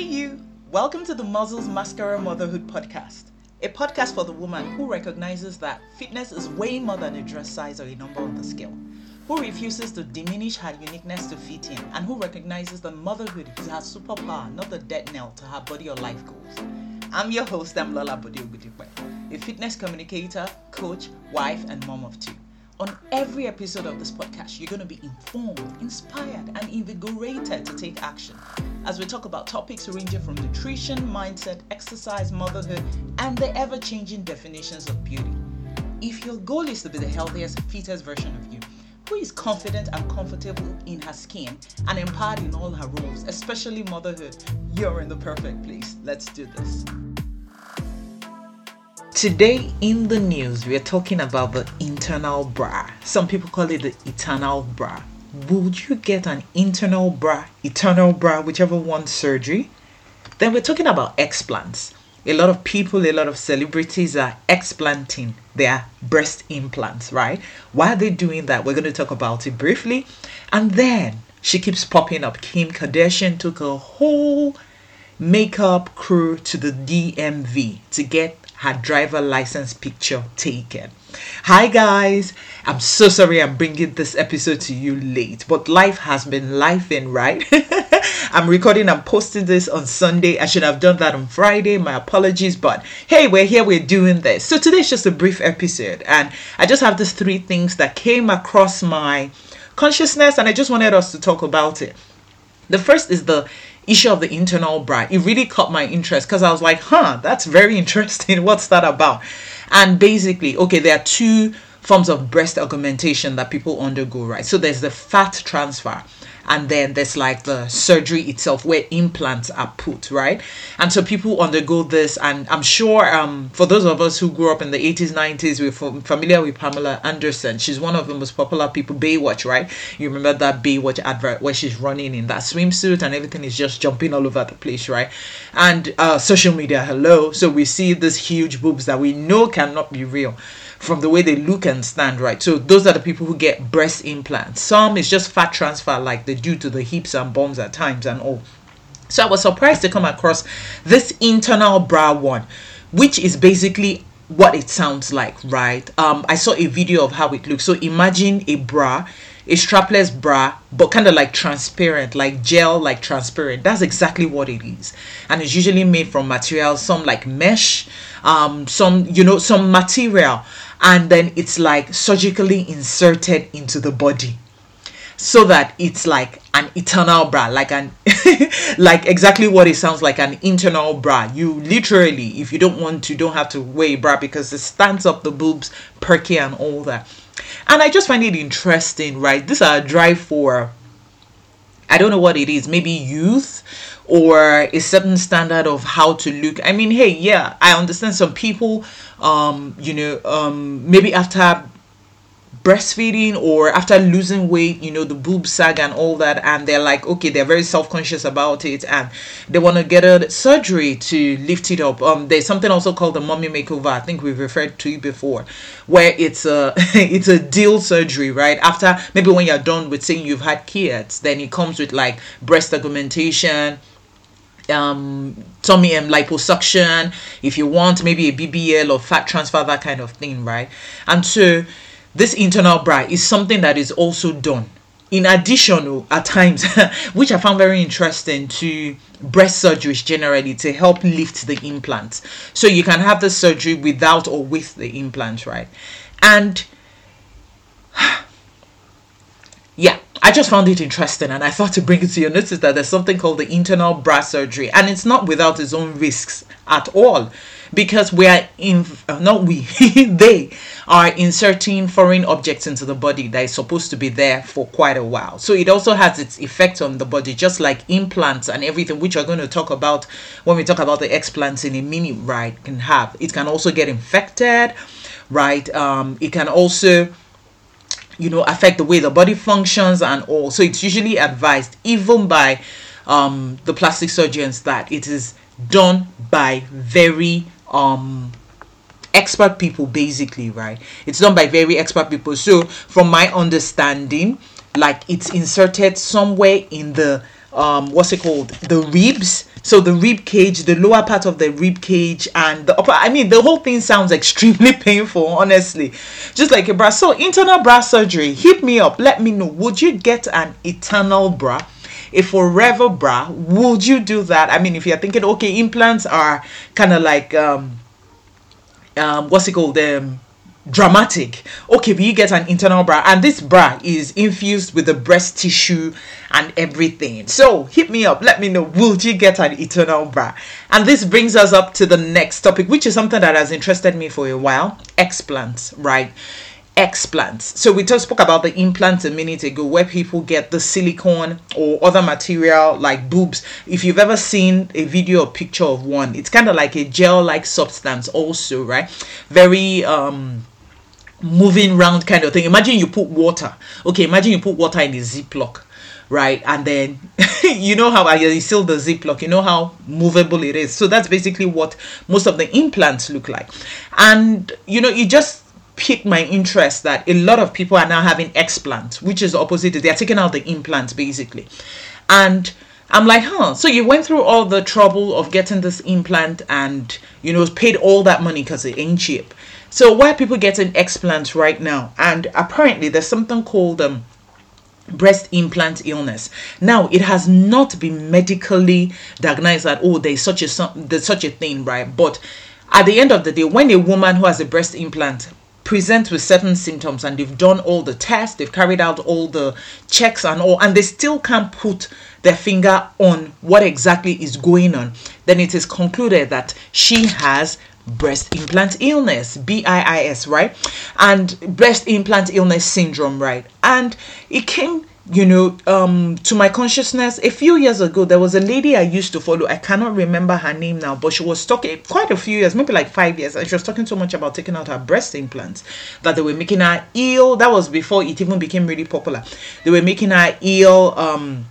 Hey, you! Welcome to the Muscles Mascara Motherhood Podcast, a podcast for the woman who recognizes that fitness is way more than a dress size or a number on the scale, who refuses to diminish her uniqueness to fit in, and who recognizes that motherhood is her superpower, not the death knell to her body or life goals. I'm your host, I'm Lola Bodiogudipe, a fitness communicator, coach, wife, and mom of two. On every episode of this podcast, you're going to be informed, inspired, and invigorated to take action as we talk about topics ranging from nutrition, mindset, exercise, motherhood, and the ever changing definitions of beauty. If your goal is to be the healthiest, fittest version of you, who is confident and comfortable in her skin and empowered in all her roles, especially motherhood, you're in the perfect place. Let's do this. Today in the news, we are talking about the internal bra. Some people call it the eternal bra. Would you get an internal bra, eternal bra, whichever one surgery? Then we're talking about explants. A lot of people, a lot of celebrities are explanting their breast implants, right? Why are they doing that? We're going to talk about it briefly. And then she keeps popping up. Kim Kardashian took a whole makeup crew to the DMV to get her driver license picture taken. Hi guys, I'm so sorry I'm bringing this episode to you late, but life has been lifing, right? I'm recording and posting this on Sunday. I should have done that on Friday. My apologies, but hey, we're here, we're doing this. So today's just a brief episode, and I just have these three things that came across my consciousness, and I just wanted us to talk about it. The first is the issue of the internal bra. It really caught my interest because I was like, huh, that's very interesting. What's that about? And basically, okay, there are two forms of breast augmentation that people undergo, right? So there's the fat transfer and then there's like the surgery itself where implants are put right? And so people undergo this and i'm sure um, for those of us who grew up in the 80s 90s we're familiar with pamela anderson. She's one of the most popular people. Baywatch right? You remember that baywatch advert where she's running in that swimsuit and everything is just jumping all over the place right? And uh, social media hello? So we see these huge boobs that we know cannot be real from the way they look and stand, right? So those are the people who get breast implants. Some is just fat transfer, like they do to the hips and bums at times and all. So I was surprised to come across this internal bra one, which is basically what it sounds like, right? Um, I saw a video of how it looks. So imagine a bra, a strapless bra, but kind of like transparent, like gel, like transparent. That's exactly what it is. And it's usually made from materials, some like mesh, um, some, you know, some material and then it's like surgically inserted into the body. So that it's like an eternal bra like an like exactly what it sounds like an internal bra. You literally if you don't want to don't have to wear a bra because it stands up the boobs perky and all that. And i just find it interesting right? These are dry for i don't know what it is. Maybe youth or a certain standard of how to look. I mean hey yeah i understand some people um you know um maybe after breastfeeding or after losing weight you know the boob sag and all that and they're like okay they're very self-conscious about it and they want to get a surgery to lift it up. Um there's something also called the mommy makeover i think we've referred to it before where it's a it's a deal surgery right? After maybe when you're done with saying you've had kids then it comes with like breast augmentation um tummy and liposuction if you want maybe a bbl or fat transfer that kind of thing right? And so this internal bra is something that is also done. In addition oh, at times which i found very interesting to breast surgeries generally to help lift the implants. So you can have the surgery without or with the implants right? And yeah I just found it interesting and I thought to bring it to your notice that there's something called the internal bra surgery. And it's not without its own risks at all because we are in uh, not we they are inserting foreign objects into the body that is supposed to be there for quite a while. So it also has its effect on the body just like implants and everything which we're going to talk about when we talk about the explants in a mini right can have. It can also get infected right um it can also you know affect the way the body functions and all. So it's usually advised even by um, the plastic surgeons that it is done by very um expert people basically right it's done by very expert people so from my understanding like it's inserted somewhere in the um what's it called the ribs So the rib cage, the lower part of the rib cage, and the upper. I mean, the whole thing sounds extremely painful, honestly. Just like a bra. So internal bra surgery. Hit me up. Let me know. Would you get an eternal bra? A forever bra would you do that? I mean if you're thinking okay implants are kind of like um um what's it called? Um dramatic. Okay but you get an internal bra and this bra is infused with the breast tissue and everything. So hit me up. Let me know. Will you get an eternal bra and this brings us up to the next topic which is something that has interested me for a while. Explants right explants. So we just spoke about the implants a minute ago where people get the silicone or other material like boobs. If you've ever seen a video or picture of one, it's kind of like a gel-like substance also, right? Very um moving round kind of thing. Imagine you put water. Okay, imagine you put water in a ziploc right? And then you know how I seal the ziploc, you know how movable it is. So that's basically what most of the implants look like. And you know, you just piqued my interest that a lot of people are now having explants, which is the opposite. They're taking out the implants basically. And I'm like, huh, so you went through all the trouble of getting this implant and, you know, paid all that money because it ain't cheap. So why people getting explants right now? And apparently there's something called um, breast implant illness. Now it has not been medically diagnosed that oh there's such a there's such a thing, right? But at the end of the day, when a woman who has a breast implant present with certain symptoms and they've done all the tests, they've carried out all the checks and all, and they still can't put their finger on what exactly is going on, then it is concluded that she has breast implant illness BIIS right? And breast implant illness syndrome right? And it came you know, um, to my consciousness, a few years ago, there was a lady I used to follow. I cannot remember her name now, but she was talking quite a few years, maybe like five years, and she was talking so much about taking out her breast implants that they were making her ill. That was before it even became really popular. They were making her ill. Um,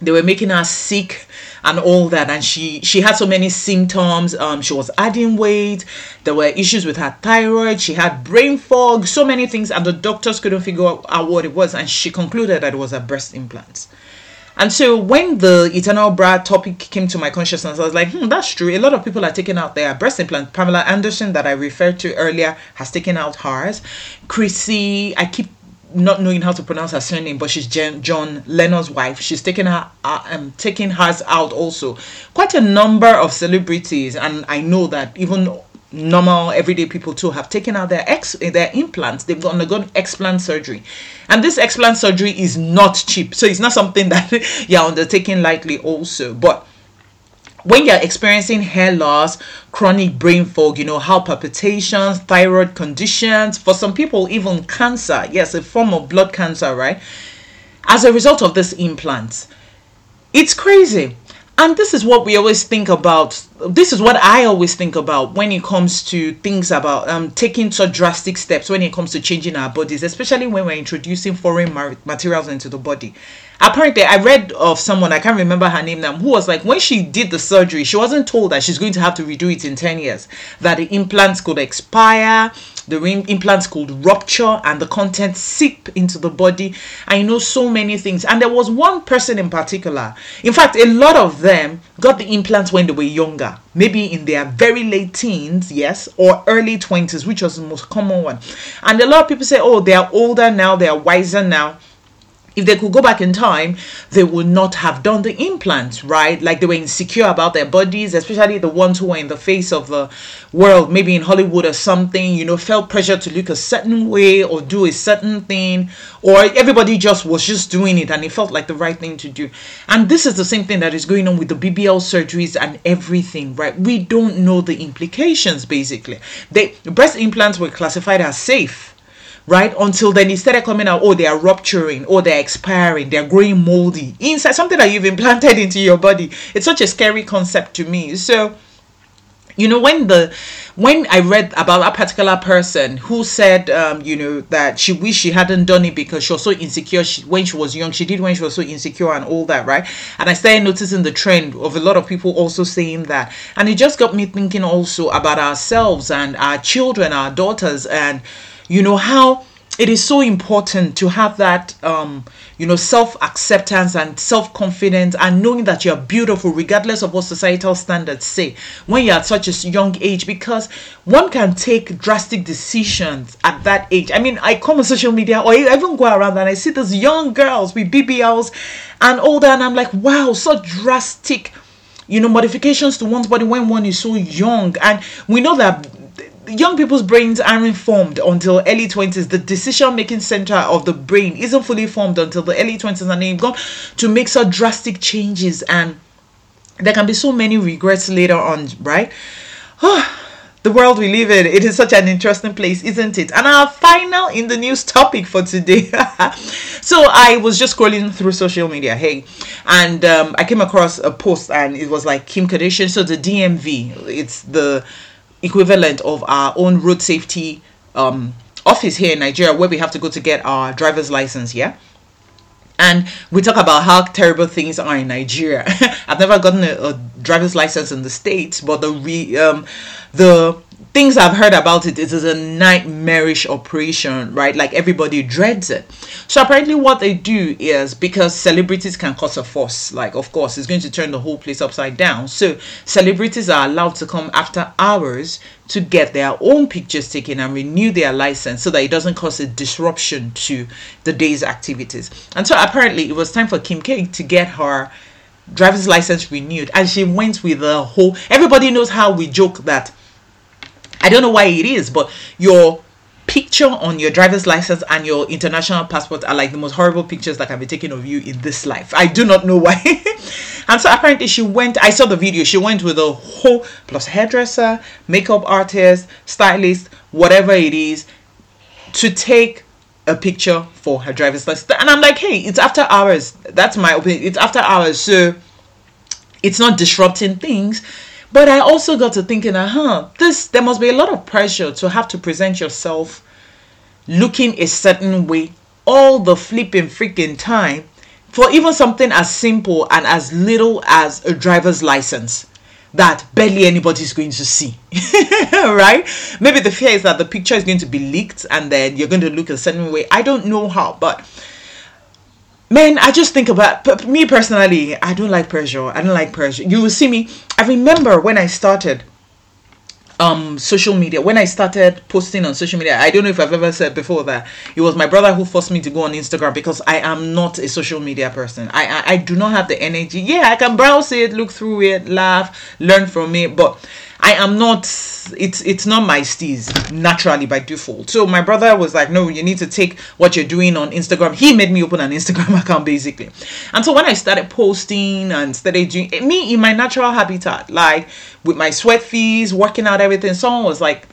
they were making her sick and all that and she she had so many symptoms um she was adding weight there were issues with her thyroid she had brain fog so many things and the doctors couldn't figure out what it was and she concluded that it was a breast implants and so when the eternal bra topic came to my consciousness, I was like, hmm, that's true. A lot of people are taking out their breast implant. Pamela Anderson, that I referred to earlier, has taken out hers. Chrissy, I keep not knowing how to pronounce her surname, but she's Jen, John Legend's wife. She's taking her, uh, um, taking hers out also. Quite a number of celebrities, and I know that even normal everyday people too have taken out their ex their implants. They've undergone explant surgery, and this explant surgery is not cheap. So it's not something that you're undertaking lightly also, but when you're experiencing hair loss, chronic brain fog, you know, heart palpitations, thyroid conditions, for some people, even cancer, yes, a form of blood cancer, right? As a result of this implant. it's crazy. And this is what we always think about. This is what I always think about when it comes to things about um, taking such drastic steps when it comes to changing our bodies, especially when we're introducing foreign materials into the body. Apparently i read of someone i can't remember her name now who was like when she did the surgery she wasn't told that she's going to have to redo it in 10 years that the implants could expire the implants could rupture and the content seep into the body. I know so many things. And there was one person in particular in fact a lot of them got the implants when they were younger maybe in their very late teens yes or early 20s which was the most common one. And a lot of people say oh they are older now they are wiser now if they could go back in time, they would not have done the implants, right? Like they were insecure about their bodies, especially the ones who were in the face of the world, maybe in Hollywood or something, you know, felt pressure to look a certain way or do a certain thing, or everybody just was just doing it and it felt like the right thing to do. And this is the same thing that is going on with the BBL surgeries and everything, right? We don't know the implications basically. They breast implants were classified as safe right? Until then, it started coming out, oh, they are rupturing, oh, they're expiring, they're growing moldy inside something that you've implanted into your body. It's such a scary concept to me. So, you know, when the when I read about a particular person who said, um, you know, that she wished she hadn't done it because she was so insecure she, when she was young. She did when she was so insecure and all that, right? And I started noticing the trend of a lot of people also saying that, and it just got me thinking also about ourselves and our children, our daughters, and you know how it is so important to have that um you know self acceptance and self confidence and knowing that you're beautiful regardless of what societal standards say when you're at such a young age because one can take drastic decisions at that age. I mean i come on social media or I even go around and i see these young girls with bbls and that and i'm like wow such drastic you know modifications to one's body when one is so young. And we know that young people's brains aren't formed until early 20s the decision making center of the brain isn't fully formed until the early 20s and they've got to make such drastic changes and there can be so many regrets later on right? The world we live in it is such an interesting place isn't it? And our final in the news topic for today. So i was just scrolling through social media hey and um, i came across a post and it was like kim kardashian so the dmv it's the equivalent of our own road safety um, office here in Nigeria where we have to go to get our driver's license, yeah? And we talk about how terrible things are in Nigeria. I've never gotten a, a, driver's license in the States, but the re, um, the things I've heard about it, it is a nightmarish operation, right? Like everybody dreads it. So apparently, what they do is because celebrities can cause a fuss, like of course, it's going to turn the whole place upside down. So celebrities are allowed to come after hours to get their own pictures taken and renew their license so that it doesn't cause a disruption to the day's activities. And so apparently, it was time for Kim K to get her driver's license renewed and she went with a whole everybody knows how we joke that I don't know why it is, but your picture on your driver's license and your international passport are like the most horrible pictures that can be taken of you in this life. I do not know why. and so apparently she went, I saw the video, she went with a whole plus hairdresser, makeup artist, stylist, whatever it is, to take a picture for her driver's license. And I'm like, hey, it's after hours. That's my opinion. It's after hours. So it's not disrupting things but I also got to thinking, uh-huh, this there must be a lot of pressure to have to present yourself looking a certain way all the flipping freaking time for even something as simple and as little as a driver's license that barely anybody's going to see. right? Maybe the fear is that the picture is going to be leaked and then you're going to look a certain way. I don't know how, but man i just think about me personally i don't like pressure. I don't like pressure. You will see me i remember when i started um social media when i started posting on social media i don't know if i've ever said before that it was my brother who forced me to go on instagram because i am not a social media person. I i, I do not have the energy. Yeah i can browse it look through it laugh learn from it but I am not it's it's not my steez naturally by default. So my brother was like, No, you need to take what you're doing on Instagram. He made me open an Instagram account basically. And so when I started posting and started doing it, me in my natural habitat, like with my sweat fees, working out everything, someone was like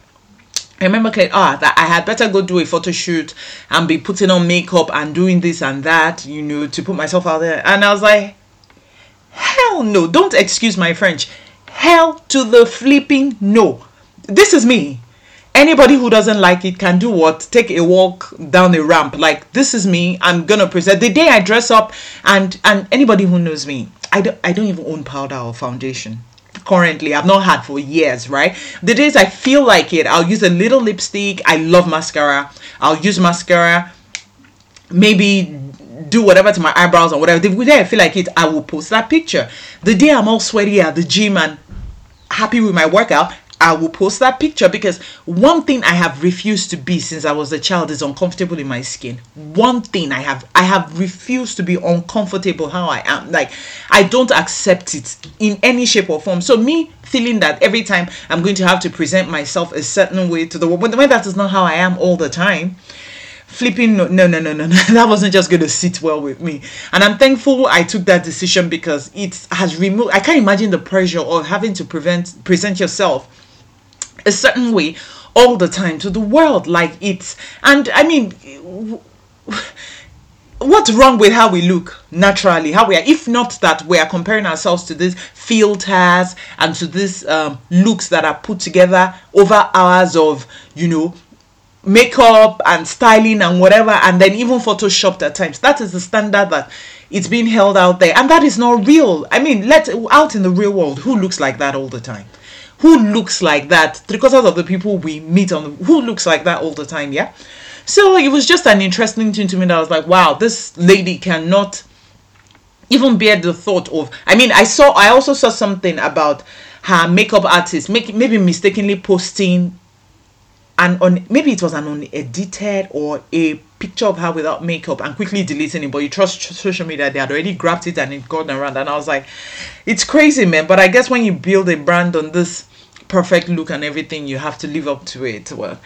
I remember like, ah, that I had better go do a photo shoot and be putting on makeup and doing this and that, you know, to put myself out there. And I was like, hell no, don't excuse my French hell to the flipping no. This is me. Anybody who doesn't like it can do what? Take a walk down a ramp. Like this is me. I'm gonna present the day I dress up, and and anybody who knows me, I don't I don't even own powder or foundation currently i've not had for years right the days i feel like it i'll use a little lipstick i love mascara i'll use mascara maybe do whatever to my eyebrows or whatever the day i feel like it i will post that picture the day i'm all sweaty at the gym and happy with my workout, I will post that picture because one thing I have refused to be since I was a child is uncomfortable in my skin. One thing I have I have refused to be uncomfortable how I am. Like I don't accept it in any shape or form. So me feeling that every time I'm going to have to present myself a certain way to the world when that is not how I am all the time flipping no no no no no that wasn't just going to sit well with me. And i'm thankful i took that decision because it has removed i can't imagine the pressure of having to prevent present yourself a certain way all the time to the world like it's and i mean what's wrong with how we look naturally? How we are if not that we are comparing ourselves to these filters and to these um, looks that are put together over hours of you know makeup and styling and whatever and then even photoshopped at times. That is the standard that it's being held out there. And that is not real. I mean let out in the real world who looks like that all the time? Who looks like that? Three quarters of the people we meet on who looks like that all the time yeah? So it was just an interesting thing to me that I was like, wow, this lady cannot even bear the thought of I mean I saw I also saw something about her makeup artist make, maybe mistakenly posting and on maybe it was an unedited or a picture of her without makeup and quickly deleting it but you trust social media they had already grabbed it and it got around. And I was like it's crazy man. But I guess when you build a brand on this perfect look and everything you have to live up to it. Well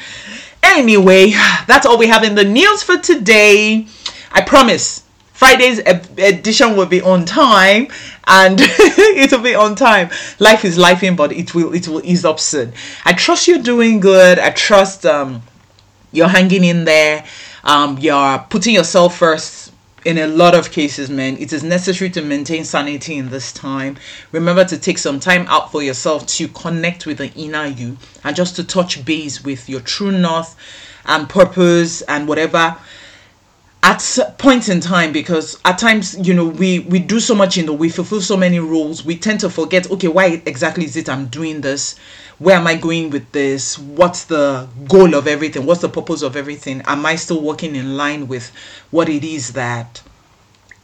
anyway that's all we have in the news for today. I promise Friday's edition will be on time and it will be on time. Life is lifing, but it will it will ease up soon. I trust you're doing good. I trust um you're hanging in there. Um you're putting yourself first in a lot of cases, man, it is necessary to maintain sanity in this time. Remember to take some time out for yourself to connect with the inner you and just to touch base with your true north and purpose and whatever at points in time because at times you know we we do so much you know we fulfill so many roles we tend to forget okay why exactly is it i'm doing this? Where am i going with this? What's the goal of everything? What's the purpose of everything? Am i still working in line with what it is that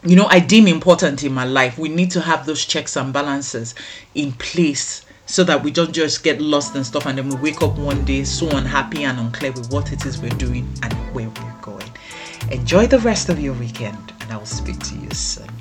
you know i deem important in my life? We need to have those checks and balances in place so that we don't just get lost and stuff and then we wake up one day so unhappy and unclear with what it is we're doing and where we're going Enjoy the rest of your weekend, and I will speak to you soon.